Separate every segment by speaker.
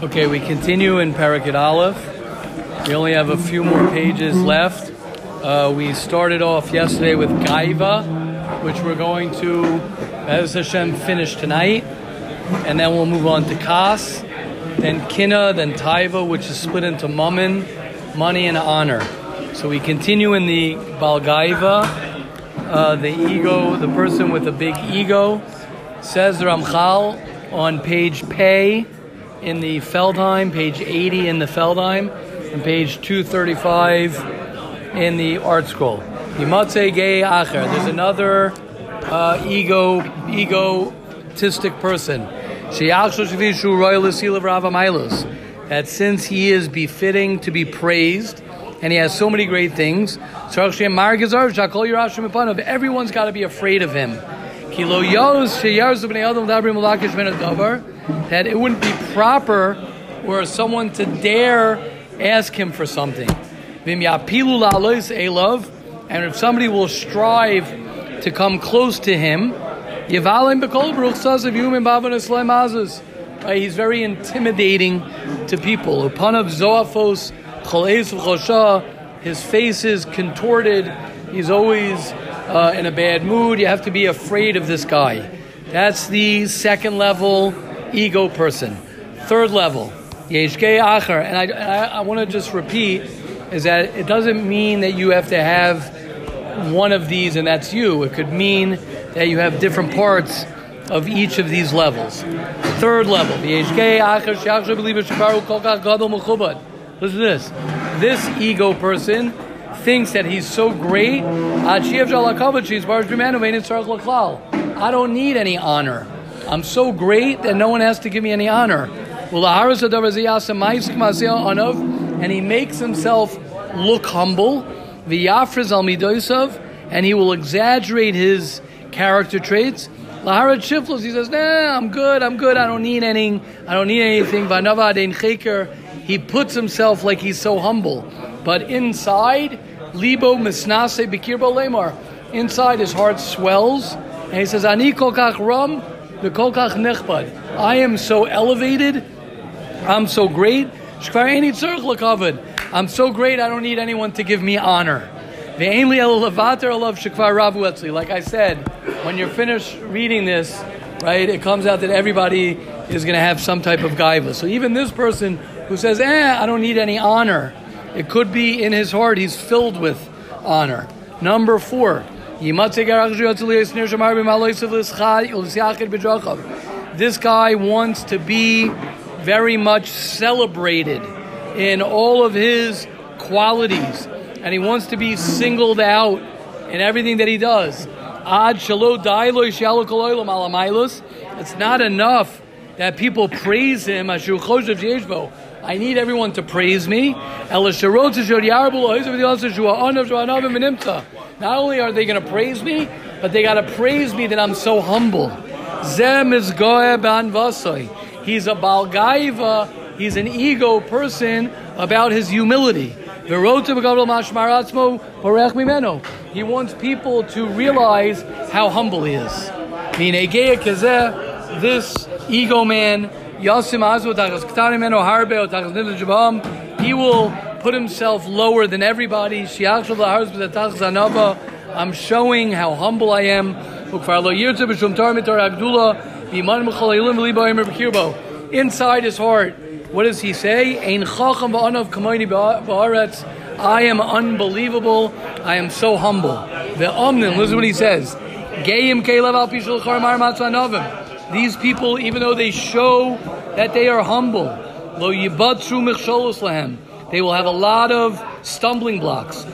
Speaker 1: Okay, we continue in Parakit Aleph. We only have a few more pages left. Uh, we started off yesterday with Gaiva, which we're going to, as Hashem, finish tonight. And then we'll move on to Kas, then Kina, then Taiva, which is split into Mammon, money, and honor. So we continue in the Balgaiva, uh, the ego, the person with a big ego. Says Ramchal on page Pei in the Feldheim, page 80 in the Feldheim, and page 235 in the ArtScroll. Yimatze Gay Acher. There's another uh, ego, egotistic person. That since he is befitting to be praised, and he has so many great things, everyone's got to be afraid of him that it wouldn't be proper for someone to dare ask him for something. And if somebody will strive to come close to him, he's very intimidating to people. His face is contorted. He's always uh, in a bad mood. You have to be afraid of this guy. That's the second level ego person. Third level, Yeshkei Acher. And I, I, I want to just repeat is that it doesn't mean that you have to have one of these and that's you. It could mean that you have different parts of each of these levels. Third level, HK Acher, Shiach, believe it shaparu, kokah, god almost. Listen to this. This ego person thinks that he's so great. I don't need any honor. I'm so great that no one has to give me any honor. And he makes himself look humble. And he will exaggerate his character traits. He says, Nah, I'm good, I'm good, I don't need any, I don't need anything. He puts himself like he's so humble. But inside, Libo Misnase Bikirbo Lemar. Inside his heart swells, and he says, Ani Kokach Ram, I am so elevated. I'm so great. I'm so great. I don't need anyone to give me honor. Like I said, when you're finished reading this, right, it comes out that everybody is going to have some type of gaiva. So even this person who says, "Eh, I don't need any honor," it could be in his heart he's filled with honor. Number four. This guy wants to be very much celebrated in all of his qualities, and he wants to be singled out in everything that he does. It's not enough that people praise him. I need everyone to praise me. Not only are they going to praise me, but they got to praise me that I'm so humble. Zem is ban vasoi. He's a balgaiva. He's an ego person about his humility. He wants people to realize how humble he is. This ego man, he will put himself lower than everybody. I'm showing how humble I am. Inside his heart, what does he say? I am unbelievable. I am so humble. The Omnin, listen what he says. These people, even though they show that they are humble, they will have a lot of stumbling blocks.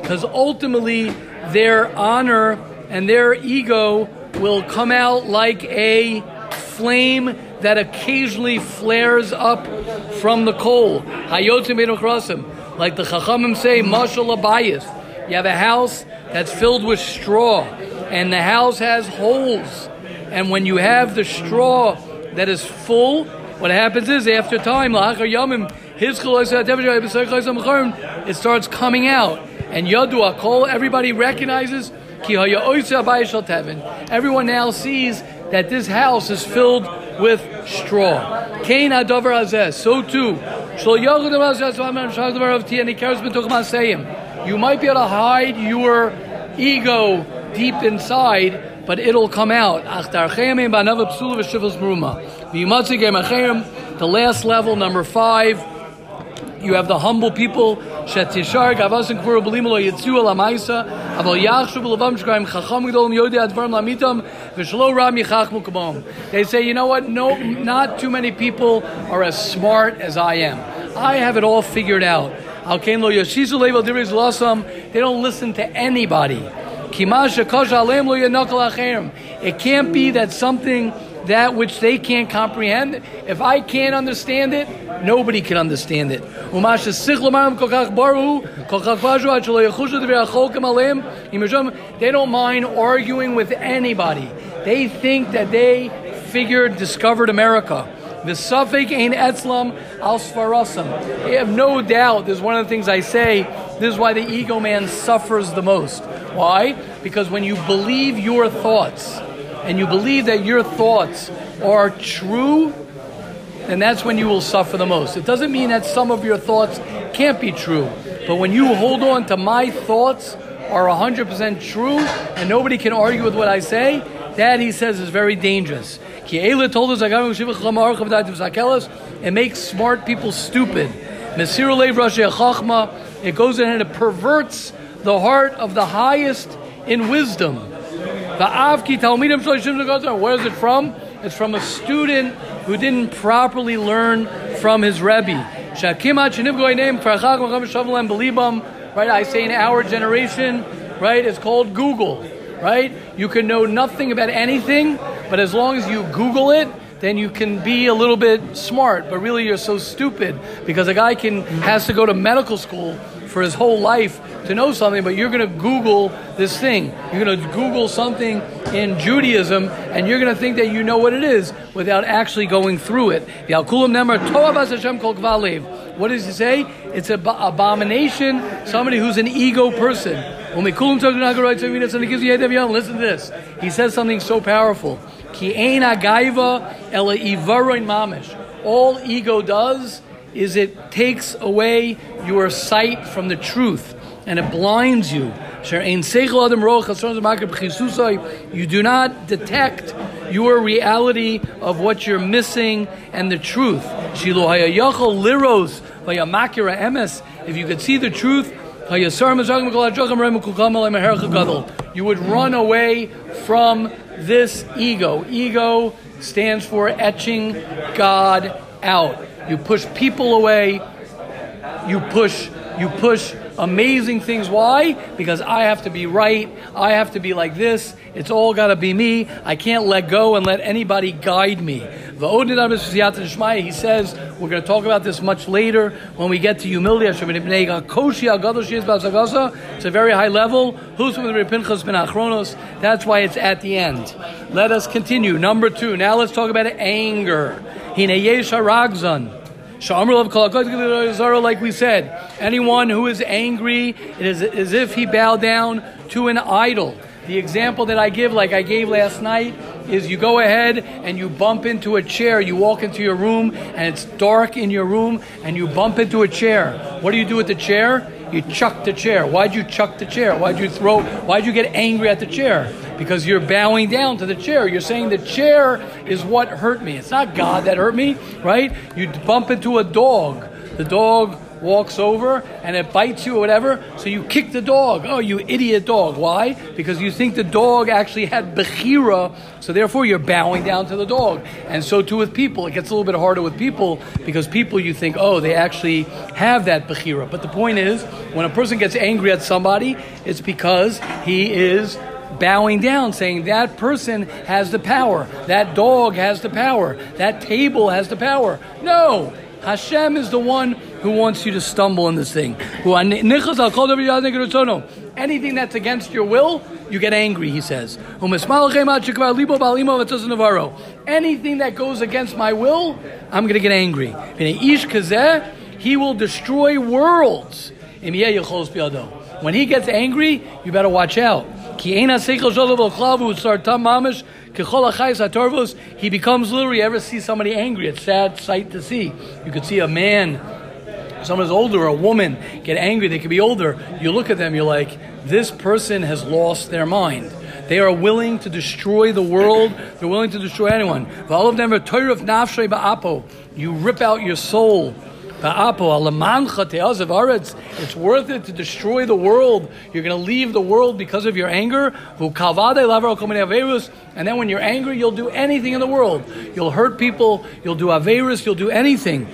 Speaker 1: Because ultimately, their honor and their ego will come out like a flame that occasionally flares up from the coal. Like the Chachamim say, Mashal Abayis. You have a house that's filled with straw, and the house has holes. And when you have the straw that is full, what happens is after time, his it starts coming out. And Yadu Akol, everybody recognizes, Everyone now sees that this house is filled with straw. Kain hazeh. So too. You might be able to hide your ego deep inside, but it'll come out. The last level, number five, you have the humble people. They say, you know what? No, not too many people are as smart as I am. I have it all figured out. They don't listen to anybody. It can't be that something that which they can't comprehend. If I can't understand it, nobody can understand it. They don't mind arguing with anybody. They think that they figured, discovered America. The suffix ain't etzlam al sfarasam. They have no doubt. Is one of the things I say. This is why the ego man suffers the most. Why? Because when you believe your thoughts, and you believe that your thoughts are true, then that's when you will suffer the most. It doesn't mean that some of your thoughts can't be true, but when you hold on to my thoughts are 100% true and nobody can argue with what I say, that he says is very dangerous. Ki Ela told us it makes smart people stupid. It goes in and it perverts the heart of the highest in wisdom. Where is it from? It's from a student who didn't properly learn from his Rebbe. Right, I say in our generation, right, it's called Google, right? You can know nothing about anything, but as long as you Google it, then you can be a little bit smart, but really you're so stupid because a guy can has to go to medical school for his whole life to know something, but you're going to Google this thing. You're going to Google something in Judaism, and you're going to think that you know what it is without actually going through it. What does he say? It's an abomination, somebody who's an ego person. Listen to this. He says something so powerful. All ego does is it takes away your sight from the truth and it blinds you. You do not detect your reality of what you're missing and the truth. If you could see the truth, you would run away from this ego. Ego stands for etching God out. You push people away. You push you push amazing things. Why? Because I have to be right. I have to be like this. It's all got to be me. I can't let go and let anybody guide me. the He says, we're going to talk about this much later when we get to humility. It's a very high level. That's why it's at the end. Let us continue. Number two. Now let's talk about anger. Like we said, anyone who is angry, it is as if he bowed down to an idol. The example that I give, like I gave last night, is you go ahead and you bump into a chair. You walk into your room and it's dark in your room and you bump into a chair. What do you do with the chair? You chuck the chair. Why'd you chuck the chair? Why'd you throw, why'd you get angry at the chair? Because you're bowing down to the chair. You're saying the chair is what hurt me. It's not God that hurt me, right? You bump into a dog. The dog walks over and it bites you or whatever, so you kick the dog. Oh, you idiot dog. Why? Because you think the dog actually had Bechira, so therefore you're bowing down to the dog. And so too with people. It gets a little bit harder with people because people you think, oh, they actually have that Bechira. But the point is, when a person gets angry at somebody, it's because he is bowing down, saying that person has the power, that dog has the power, that table has the power. No, Hashem is the one who wants you to stumble in this thing. Anything that's against your will, you get angry, he says. Anything that goes against my will, I'm going to get angry. He will destroy worlds. When he gets angry, you better watch out. He becomes literally. You ever see somebody angry? It's a sad sight to see. You could see a man, someone's older, a woman get angry. They could be older. You look at them, you're like, this person has lost their mind. They are willing to destroy the world. They're willing to destroy anyone. You rip out your soul. It's worth it to destroy the world. You're going to leave the world because of your anger. And then when you're angry, you'll do anything in the world. You'll hurt people. You'll do averus. You'll do anything.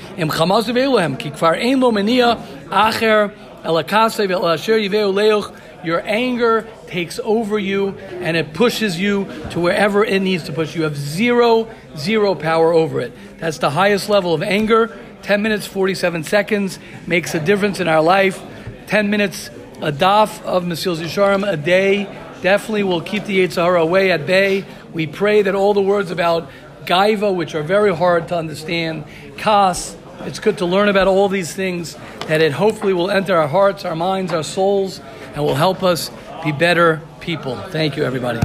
Speaker 1: Your anger takes over you and it pushes you to wherever it needs to push. You have zero, zero power over it. That's the highest level of anger. 10 minutes, 47 seconds makes a difference in our life. 10 minutes, a daf of Mesil Yisharim a day definitely will keep the Yetzer away at bay. We pray that all the words about gaiva, which are very hard to understand, kas, it's good to learn about all these things, that it hopefully will enter our hearts, our minds, our souls, and will help us be better people. Thank you, everybody.